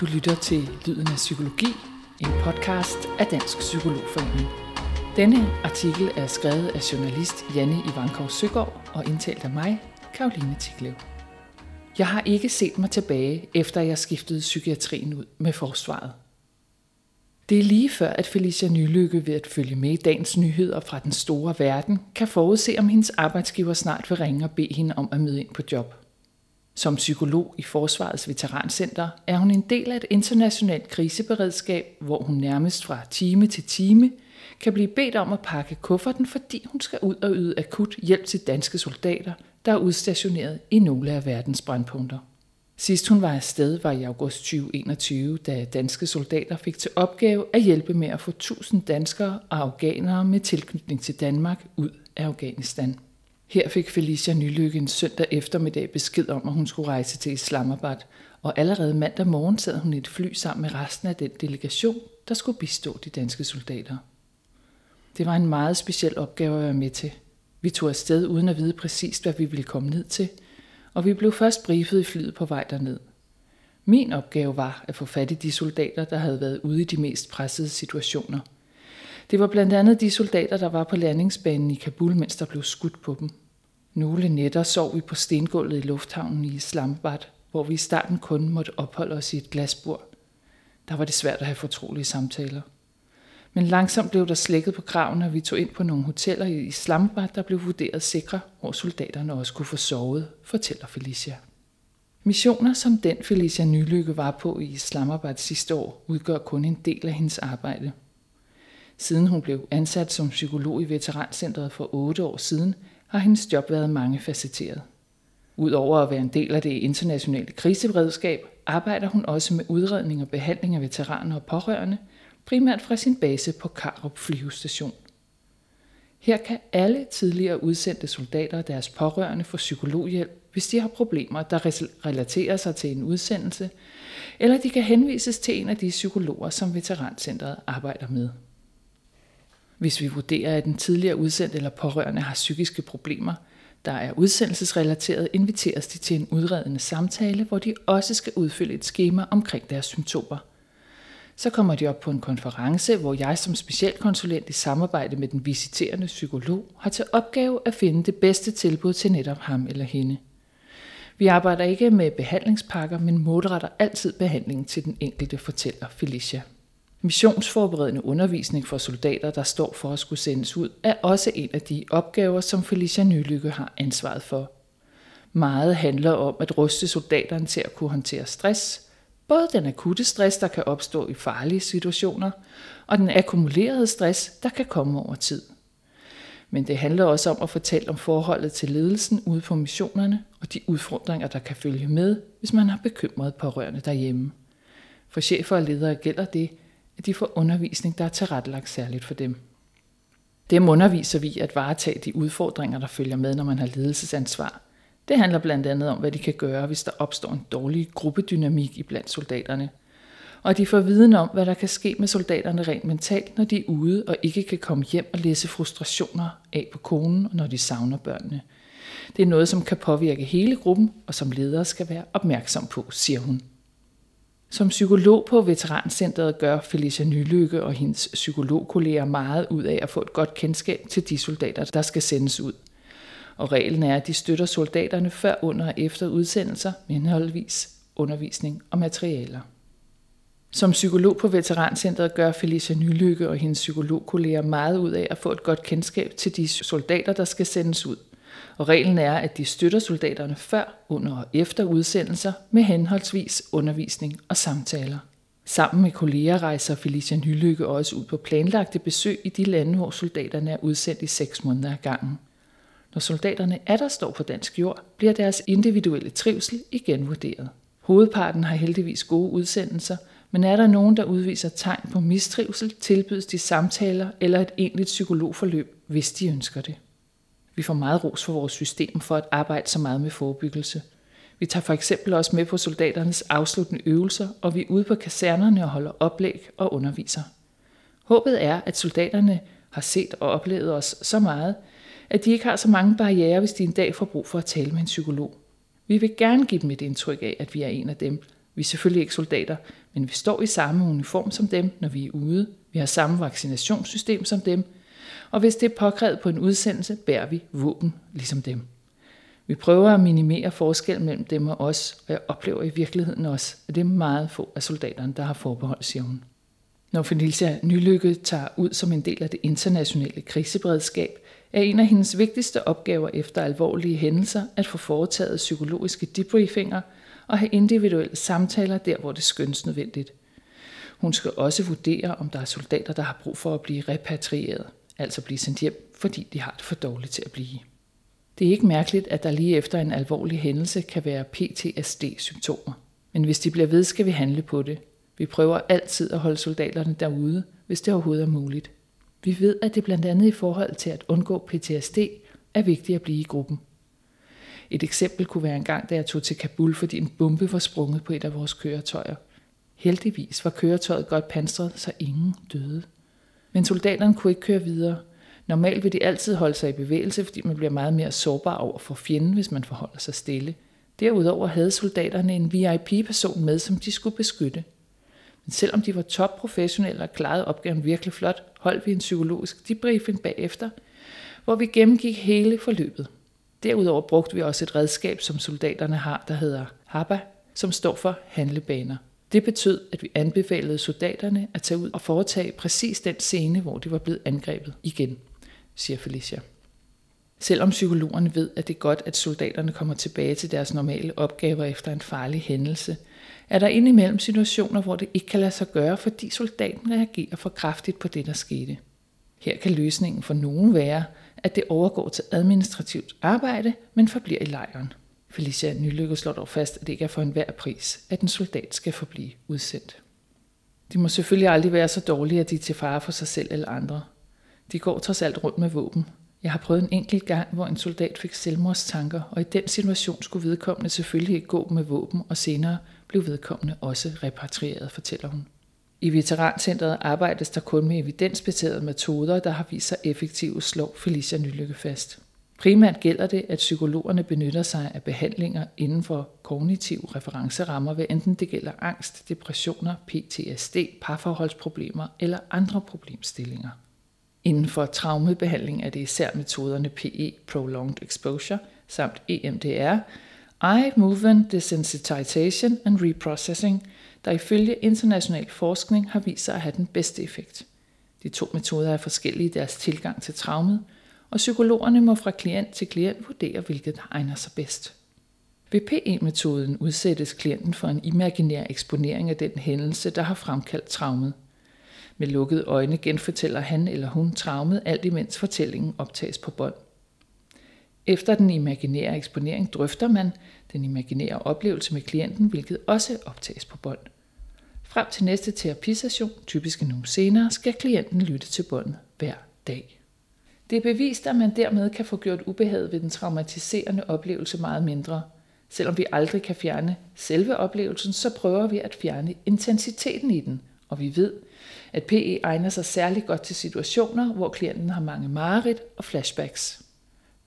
Du lytter til Lyden af Psykologi, en podcast af Dansk Psykologforening. Denne artikel er skrevet af journalist Janne Ivankov Søgaard og indtalt af mig, Karoline Tiklev. Jeg har ikke set mig tilbage, efter jeg skiftede psykiatrien ud med forsvaret. Det er lige før, at Felicia Nylykke ved at følge med i dagens nyheder fra den store verden, kan forudse, om hendes arbejdsgiver snart vil ringe og bede hende om at møde ind på job. Som psykolog i Forsvarets Veterancenter er hun en del af et internationalt kriseberedskab, hvor hun nærmest fra time til time kan blive bedt om at pakke kufferten, fordi hun skal ud og yde akut hjælp til danske soldater, der er udstationeret i nogle af verdens brandpunkter. Sidst hun var afsted var i august 2021, da danske soldater fik til opgave at hjælpe med at få 1000 danskere og afghanere med tilknytning til Danmark ud af Afghanistan. Her fik Felicia Nylykke en søndag eftermiddag besked om, at hun skulle rejse til Islamabad, og allerede mandag morgen sad hun i et fly sammen med resten af den delegation, der skulle bistå de danske soldater. Det var en meget speciel opgave at være med til. Vi tog afsted uden at vide præcist, hvad vi ville komme ned til, og vi blev først briefet i flyet på vej derned. Min opgave var at få fat i de soldater, der havde været ude i de mest pressede situationer. Det var blandt andet de soldater, der var på landingsbanen i Kabul, mens der blev skudt på dem. Nogle nætter sov vi på stengulvet i lufthavnen i Islamabad, hvor vi i starten kun måtte opholde os i et glasbord. Der var det svært at have fortrolige samtaler. Men langsomt blev der slækket på kraven, og vi tog ind på nogle hoteller i Islamabad, der blev vurderet sikre, hvor soldaterne også kunne få sovet, fortæller Felicia. Missioner som den Felicia Nylykke var på i Islamabad sidste år, udgør kun en del af hendes arbejde. Siden hun blev ansat som psykolog i Veterancentret for otte år siden, har hendes job været mangefacetteret. Udover at være en del af det internationale kriseberedskab, arbejder hun også med udredning og behandling af veteraner og pårørende, primært fra sin base på Karup flyvestation. Her kan alle tidligere udsendte soldater og deres pårørende få psykologhjælp, hvis de har problemer, der relaterer sig til en udsendelse, eller de kan henvises til en af de psykologer, som Veterancentret arbejder med. Hvis vi vurderer, at den tidligere udsendte eller pårørende har psykiske problemer, der er udsendelsesrelateret, inviteres de til en udredende samtale, hvor de også skal udfylde et schema omkring deres symptomer. Så kommer de op på en konference, hvor jeg som specialkonsulent i samarbejde med den visiterende psykolog har til opgave at finde det bedste tilbud til netop ham eller hende. Vi arbejder ikke med behandlingspakker, men målretter altid behandlingen til den enkelte, fortæller Felicia. Missionsforberedende undervisning for soldater, der står for at skulle sendes ud, er også en af de opgaver, som Felicia Nylykke har ansvaret for. Meget handler om at ruste soldaterne til at kunne håndtere stress, både den akutte stress, der kan opstå i farlige situationer, og den akkumulerede stress, der kan komme over tid. Men det handler også om at fortælle om forholdet til ledelsen ude på missionerne og de udfordringer, der kan følge med, hvis man har bekymret pårørende derhjemme. For chefer og ledere gælder det, at de får undervisning, der er tilrettelagt særligt for dem. Dem underviser vi at varetage de udfordringer, der følger med, når man har ledelsesansvar. Det handler blandt andet om, hvad de kan gøre, hvis der opstår en dårlig gruppedynamik i blandt soldaterne. Og de får viden om, hvad der kan ske med soldaterne rent mentalt, når de er ude og ikke kan komme hjem og læse frustrationer af på konen, når de savner børnene. Det er noget, som kan påvirke hele gruppen, og som ledere skal være opmærksom på, siger hun. Som psykolog på Veterancentret gør Felicia Nylykke og hendes psykologkolleger meget ud af at få et godt kendskab til de soldater, der skal sendes ud. Og reglen er, at de støtter soldaterne før, under og efter udsendelser med henholdsvis undervisning og materialer. Som psykolog på Veterancentret gør Felicia Nylykke og hendes psykologkolleger meget ud af at få et godt kendskab til de soldater, der skal sendes ud – og reglen er, at de støtter soldaterne før, under og efter udsendelser med henholdsvis undervisning og samtaler. Sammen med kolleger rejser Felicia Nylykke også ud på planlagte besøg i de lande, hvor soldaterne er udsendt i seks måneder ad gangen. Når soldaterne er der står på dansk jord, bliver deres individuelle trivsel igen vurderet. Hovedparten har heldigvis gode udsendelser, men er der nogen, der udviser tegn på mistrivsel, tilbydes de samtaler eller et egentligt psykologforløb, hvis de ønsker det. Vi får meget ros for vores system for at arbejde så meget med forebyggelse. Vi tager for eksempel også med på soldaternes afsluttende øvelser, og vi er ude på kasernerne og holder oplæg og underviser. Håbet er, at soldaterne har set og oplevet os så meget, at de ikke har så mange barriere, hvis de en dag får brug for at tale med en psykolog. Vi vil gerne give dem et indtryk af, at vi er en af dem, Vi er selvfølgelig ikke soldater, men vi står i samme uniform som dem, når vi er ude. Vi har samme vaccinationssystem som dem, og hvis det er påkrævet på en udsendelse, bærer vi våben ligesom dem. Vi prøver at minimere forskel mellem dem og os, og jeg oplever i virkeligheden også, at det er meget få af soldaterne, der har forbehold, siger hun. Når Felicia Nylykke tager ud som en del af det internationale kriseberedskab, er en af hendes vigtigste opgaver efter alvorlige hændelser at få foretaget psykologiske debriefinger og have individuelle samtaler der, hvor det skønnes nødvendigt. Hun skal også vurdere, om der er soldater, der har brug for at blive repatrieret, altså blive sendt hjem, fordi de har det for dårligt til at blive. Det er ikke mærkeligt, at der lige efter en alvorlig hændelse kan være PTSD-symptomer. Men hvis de bliver ved, skal vi handle på det. Vi prøver altid at holde soldaterne derude, hvis det overhovedet er muligt. Vi ved, at det blandt andet i forhold til at undgå PTSD er vigtigt at blive i gruppen. Et eksempel kunne være en gang, da jeg tog til Kabul, fordi en bombe var sprunget på et af vores køretøjer. Heldigvis var køretøjet godt pansret, så ingen døde. Men soldaterne kunne ikke køre videre. Normalt vil de altid holde sig i bevægelse, fordi man bliver meget mere sårbar over for fjenden, hvis man forholder sig stille. Derudover havde soldaterne en VIP-person med, som de skulle beskytte. Men selvom de var topprofessionelle og klarede opgaven virkelig flot, holdt vi en psykologisk debriefing bagefter, hvor vi gennemgik hele forløbet. Derudover brugte vi også et redskab, som soldaterne har, der hedder HABA, som står for handlebaner. Det betød, at vi anbefalede soldaterne at tage ud og foretage præcis den scene, hvor de var blevet angrebet igen, siger Felicia. Selvom psykologerne ved, at det er godt, at soldaterne kommer tilbage til deres normale opgaver efter en farlig hændelse, er der indimellem situationer, hvor det ikke kan lade sig gøre, fordi soldaten reagerer for kraftigt på det, der skete. Her kan løsningen for nogen være, at det overgår til administrativt arbejde, men forbliver i lejren. Felicia Nylykke slår dog fast, at det ikke er for enhver pris, at en soldat skal forblive udsendt. De må selvfølgelig aldrig være så dårlige, at de er til fare for sig selv eller andre. De går trods alt rundt med våben. Jeg har prøvet en enkelt gang, hvor en soldat fik selvmordstanker, og i den situation skulle vedkommende selvfølgelig ikke gå med våben, og senere blev vedkommende også repatrieret, fortæller hun. I Veterancentret arbejdes der kun med evidensbaserede metoder, der har vist sig effektive, slår Felicia Nylykke fast. Primært gælder det, at psykologerne benytter sig af behandlinger inden for kognitive referencerammer, hvad enten det gælder angst, depressioner, PTSD, parforholdsproblemer eller andre problemstillinger. Inden for traumebehandling er det især metoderne PE, Prolonged Exposure, samt EMDR, Eye Movement Desensitization and Reprocessing, der ifølge international forskning har vist sig at have den bedste effekt. De to metoder er forskellige i deres tilgang til traumet, og psykologerne må fra klient til klient vurdere, hvilket der egner sig bedst. Ved PE-metoden udsættes klienten for en imaginær eksponering af den hændelse, der har fremkaldt traumet. Med lukkede øjne genfortæller han eller hun traumet, alt imens fortællingen optages på bånd. Efter den imaginære eksponering drøfter man den imaginære oplevelse med klienten, hvilket også optages på bånd. Frem til næste terapisession, typisk en uge senere, skal klienten lytte til båndet hver dag. Det er bevist, at man dermed kan få gjort ubehaget ved den traumatiserende oplevelse meget mindre. Selvom vi aldrig kan fjerne selve oplevelsen, så prøver vi at fjerne intensiteten i den, og vi ved, at PE egner sig særlig godt til situationer, hvor klienten har mange mareridt og flashbacks.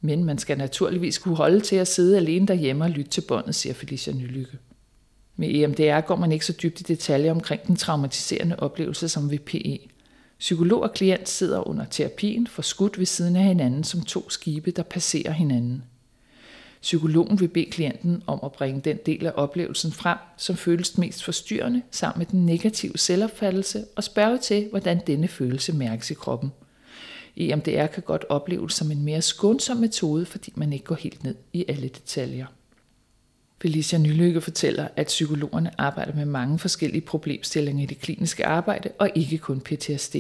Men man skal naturligvis kunne holde til at sidde alene derhjemme og lytte til båndet, siger Felicia Nylykke. Med EMDR går man ikke så dybt i detaljer omkring den traumatiserende oplevelse som ved PE. Psykolog og klient sidder under terapien forskudt ved siden af hinanden som to skibe, der passerer hinanden. Psykologen vil bede klienten om at bringe den del af oplevelsen frem, som føles mest forstyrrende, sammen med den negative selvopfattelse, og spørge til, hvordan denne følelse mærkes i kroppen. EMDR kan godt opleves som en mere skånsom metode, fordi man ikke går helt ned i alle detaljer. Felicia Nylykke fortæller, at psykologerne arbejder med mange forskellige problemstillinger i det kliniske arbejde, og ikke kun PTSD.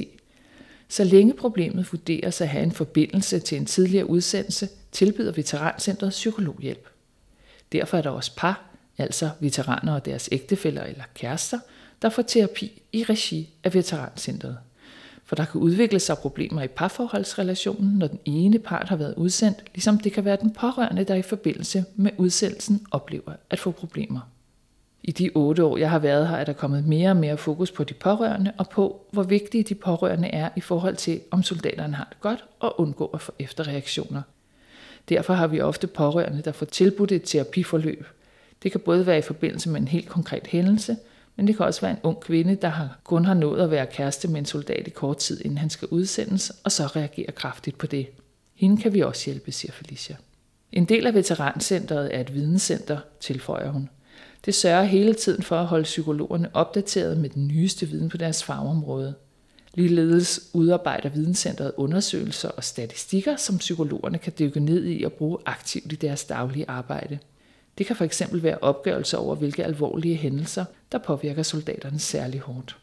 Så længe problemet vurderes at have en forbindelse til en tidligere udsendelse, tilbyder Veterancentret psykologhjælp. Derfor er der også par, altså veteraner og deres ægtefæller eller kærester, der får terapi i regi af Veterancentret. For der kan udvikle sig problemer i parforholdsrelationen, når den ene part har været udsendt, ligesom det kan være den pårørende, der i forbindelse med udsendelsen oplever at få problemer. I de otte år, jeg har været her, er der kommet mere og mere fokus på de pårørende og på, hvor vigtige de pårørende er i forhold til, om soldaterne har det godt og undgå at få efterreaktioner. Derfor har vi ofte pårørende, der får tilbudt et terapiforløb. Det kan både være i forbindelse med en helt konkret hændelse, men det kan også være en ung kvinde, der har, kun har nået at være kæreste med en soldat i kort tid, inden han skal udsendes, og så reagerer kraftigt på det. Hende kan vi også hjælpe, siger Felicia. En del af veterancentret er et videnscenter, tilføjer hun. Det sørger hele tiden for at holde psykologerne opdateret med den nyeste viden på deres fagområde. Ligeledes udarbejder videnscentret undersøgelser og statistikker, som psykologerne kan dykke ned i og bruge aktivt i deres daglige arbejde. Det kan fx være opgørelser over, hvilke alvorlige hændelser, der påvirker soldaterne særlig hårdt.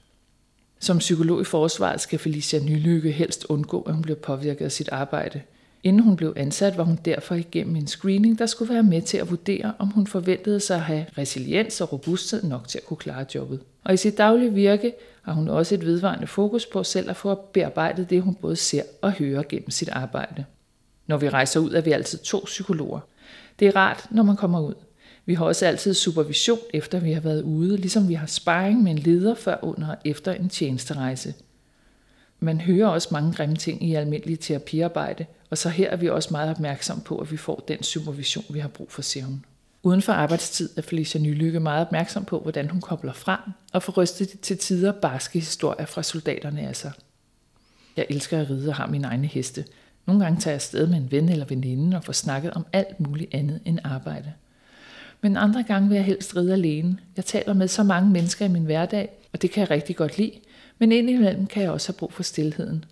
Som psykolog i forsvaret skal Felicia Nylykke helst undgå, at hun bliver påvirket af sit arbejde. Inden hun blev ansat, var hun derfor igennem en screening, der skulle være med til at vurdere, om hun forventede sig at have resiliens og robusthed nok til at kunne klare jobbet. Og i sit daglige virke har hun også et vedvarende fokus på selv at få bearbejdet det, hun både ser og hører gennem sit arbejde. Når vi rejser ud, er vi altid to psykologer. Det er rart, når man kommer ud. Vi har også altid supervision, efter vi har været ude, ligesom vi har sparring med en leder før, under og efter en tjenesterejse. Man hører også mange grimme ting i almindelig terapiarbejde, og så her er vi også meget opmærksom på, at vi får den supervision, vi har brug for, siger hun. Uden for arbejdstid er Felicia Nylykke meget opmærksom på, hvordan hun kobler frem og får rystet til tider barske historier fra soldaterne af sig. Jeg elsker at ride og har mine egne heste. Nogle gange tager jeg afsted med en ven eller veninde og får snakket om alt muligt andet end arbejde. Men andre gange vil jeg helst ride alene. Jeg taler med så mange mennesker i min hverdag, og det kan jeg rigtig godt lide, men indimellem kan jeg også have brug for stillheden.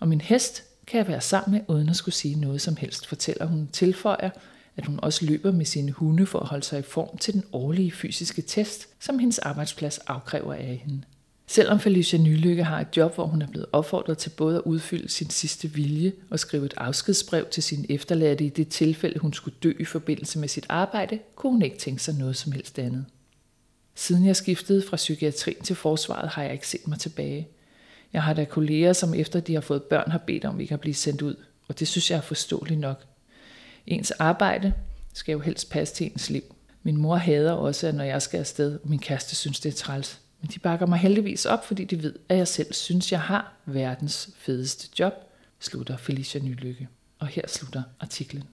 Og min hest kan jeg være sammen med, uden at skulle sige noget som helst, fortæller hun tilføjer, at hun også løber med sine hunde for at holde sig i form til den årlige fysiske test, som hendes arbejdsplads afkræver af hende. Selvom Felicia Nylykke har et job, hvor hun er blevet opfordret til både at udfylde sin sidste vilje og skrive et afskedsbrev til sin efterladte i det tilfælde, hun skulle dø i forbindelse med sit arbejde, kunne hun ikke tænke sig noget som helst andet. Siden jeg skiftede fra psykiatrien til forsvaret, har jeg ikke set mig tilbage. Jeg har da kolleger, som efter de har fået børn, har bedt om ikke at blive sendt ud, og det synes jeg er forståeligt nok. Ens arbejde skal jo helst passe til ens liv. Min mor hader også, at når jeg skal afsted, og min kæreste synes, det er træls. Men de bakker mig heldigvis op, fordi de ved, at jeg selv synes, jeg har verdens fedeste job, slutter Felicia Nylykke. Og her slutter artiklen.